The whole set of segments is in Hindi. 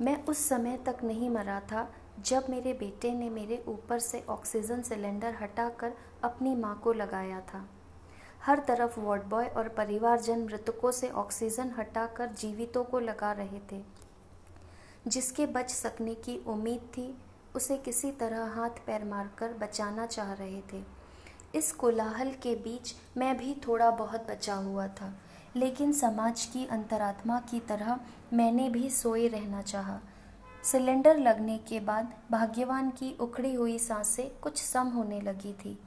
मैं उस समय तक नहीं मरा था जब मेरे बेटे ने मेरे ऊपर से ऑक्सीजन सिलेंडर हटाकर अपनी माँ को लगाया था। हर तरफ़ वार्ड बॉय और परिवारजन मृतकों से ऑक्सीजन हटाकर जीवितों को लगा रहे थे। जिसके बच सकने की उम्मीद थी, उसे किसी तरह हाथ पैर मारकर बचाना चाह रहे थे। इस कोलाहल के बीच मैं भी थोड़ा बहुत बचा हुआ था। लेकिन समाज की अंतरात्मा की तरह मैंने भी सोए रहना चाहा। सिलेंडर लगने के बाद भाग्यवान की उखड़ी हुई साँसें कुछ सम होने लगी थी।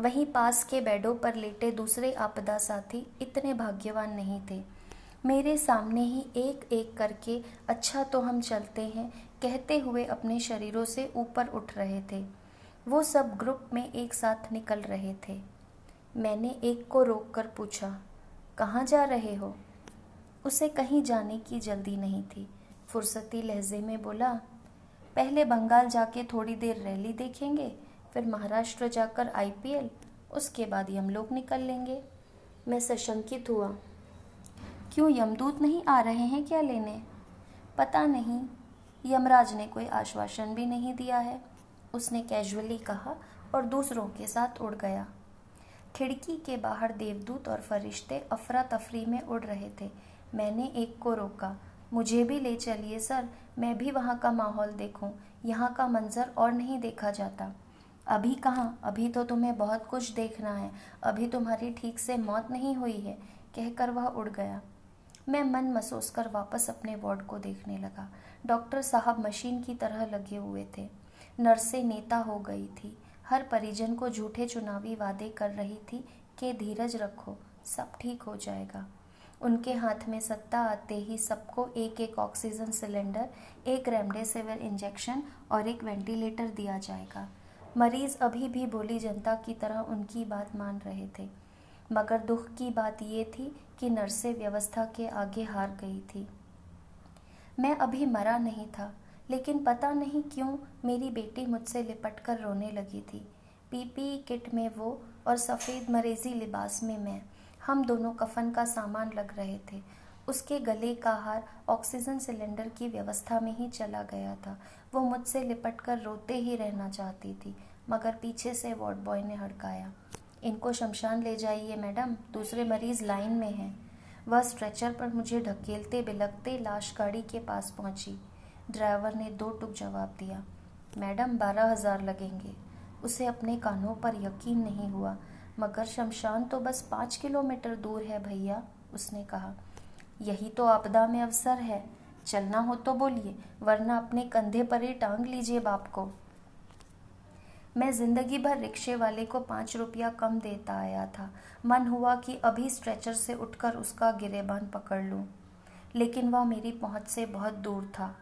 वहीं पास के बेडों पर लेटे दूसरे आपदा साथी इतने भाग्यवान नहीं थे। मेरे सामने ही एक एक करके अच्छा तो हम चलते हैं, कहते हुए अपने शरीरों से ऊपर उठ रहे थे। वो सब ग्रुप में एक साथ निकल रहे थे। मैंने एक को रोककर पूछा कहाँ जा रहे हो? उसे कहीं जाने की जल्दी नहीं थी। फुर्सती लहजे में बोला, पहले बंगाल जाके थोड़ी देर रैली देखेंगे, फिर महाराष्ट्र जाकर आईपीएल, उसके बाद यमलोक निकल लेंगे। मैं सशंकित हुआ, क्यों यमदूत नहीं आ रहे हैं क्या लेने? पता नहीं, यमराज ने कोई आश्वासन भी नहीं दिया है। उसने कैजुअली कहा और दूसरों के साथ उड़ गया। खिड़की के बाहर देवदूत और फरिश्ते अफरा तफरी में उड़ रहे थे। मैंने एक को रोका। मुझे भी ले चलिए, सर। मैं भी वहाँ का माहौल देखूँ। यहाँ का मंजर और नहीं देखा जाता। अभी कहाँ? अभी तो तुम्हें बहुत कुछ देखना है। अभी तुम्हारी ठीक से मौत नहीं हुई है, कहकर वह उड़ गया। मैं मन मसोस कर वापस अपने वार्ड को देखने लगा। डॉक्टर साहब मशीन की तरह लगे हुए थे। नर्सें नेता हो गई थी। हर परिजन को झूठे चुनावी वादे कर रही थी कि धीरज रखो, सब ठीक हो जाएगा। उनके हाथ में सत्ता आते ही सबको एक एक ऑक्सीजन सिलेंडर, एक रेमडेसिविर इंजेक्शन और एक वेंटिलेटर दिया जाएगा। मरीज़ अभी भी बोली, जनता की तरह उनकी बात मान रहे थे। मगर दुख की बात ये थी कि नर्सें व्यवस्था के आगे हार गई थी। मैं अभी मरा नहीं था। लेकिन पता नहीं क्यों मेरी बेटी मुझसे लिपट कर रोने लगी थी। पीपी किट में वो और सफ़ेद मरेजी लिबास में मैं। हम दोनों कफन का सामान लग रहे थे। उसके गले का हार ऑक्सीजन सिलेंडर की व्यवस्था में ही चला गया था। वो मुझसे लिपट कर रोते ही रहना चाहती थी, मगर पीछे से वार्ड बॉय ने हड़काया। इनको शमशान ले जाइए, मैडम। दूसरे मरीज़ लाइन में हैं। वह स्ट्रेचर पर मुझे ढकेलते बिलकते लाश गाड़ी के पास पहुँची। ड्राइवर ने दो टुक जवाब दिया, मैडम, बारह हज़ार लगेंगे। उसे अपने कानों पर यकीन नहीं हुआ, मगर शमशान तो बस पाँच किलोमीटर दूर है भैया, उसने कहा। यही तो आपदा में अवसर है, चलना हो तो बोलिए, वरना अपने कंधे पर ही टांग लीजिए बाप को। मैं ज़िंदगी भर रिक्शे वाले को पाँच रुपया कम देता आया था। मन हुआ कि अभी स्ट्रेचर से उठकर उसका गिरेबान पकड़ लूँ, लेकिन वह मेरी पहुँच से बहुत दूर था।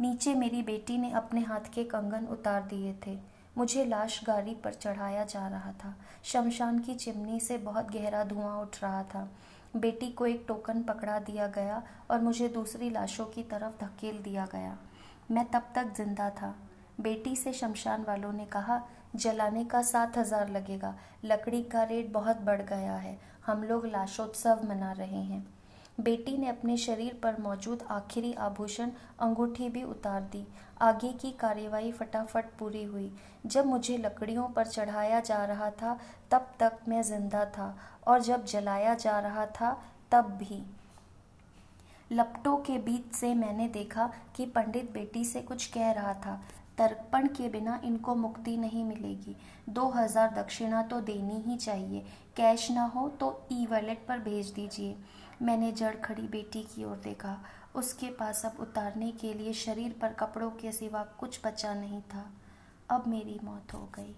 नीचे मेरी बेटी ने अपने हाथ के कंगन उतार दिए थे। मुझे लाश गाड़ी पर चढ़ाया जा रहा था। शमशान की चिमनी से बहुत गहरा धुआँ उठ रहा था। बेटी को एक टोकन पकड़ा दिया गया और मुझे दूसरी लाशों की तरफ़ धकेल दिया गया। मैं तब तक ज़िंदा था। बेटी से शमशान वालों ने कहा, जलाने का सात हज़ार लगेगा। लकड़ी का रेट बहुत बढ़ गया है। हम लोग लाशोत्सव मना रहे हैं। बेटी ने अपने शरीर पर मौजूद आखिरी आभूषण, अंगूठी भी उतार दी। आगे की कार्यवाही फटाफट पूरी हुई। जब मुझे लकड़ियों पर चढ़ाया जा रहा था, तब तक मैं ज़िंदा था और जब जलाया जा रहा था, तब भी। लपटों के बीच से मैंने देखा कि पंडित बेटी से कुछ कह रहा था। तर्पण के बिना इनको मुक्ति नहीं मिलेगी। दो हज़ार दक्षिणा तो देनी ही चाहिए। कैश ना हो तो ई वॉलेट पर भेज दीजिए। मैंने जड़ खड़ी बेटी की ओर देखा। उसके पास अब उतारने के लिए शरीर पर कपड़ों के सिवा कुछ बचा नहीं था। अब मेरी मौत हो गई।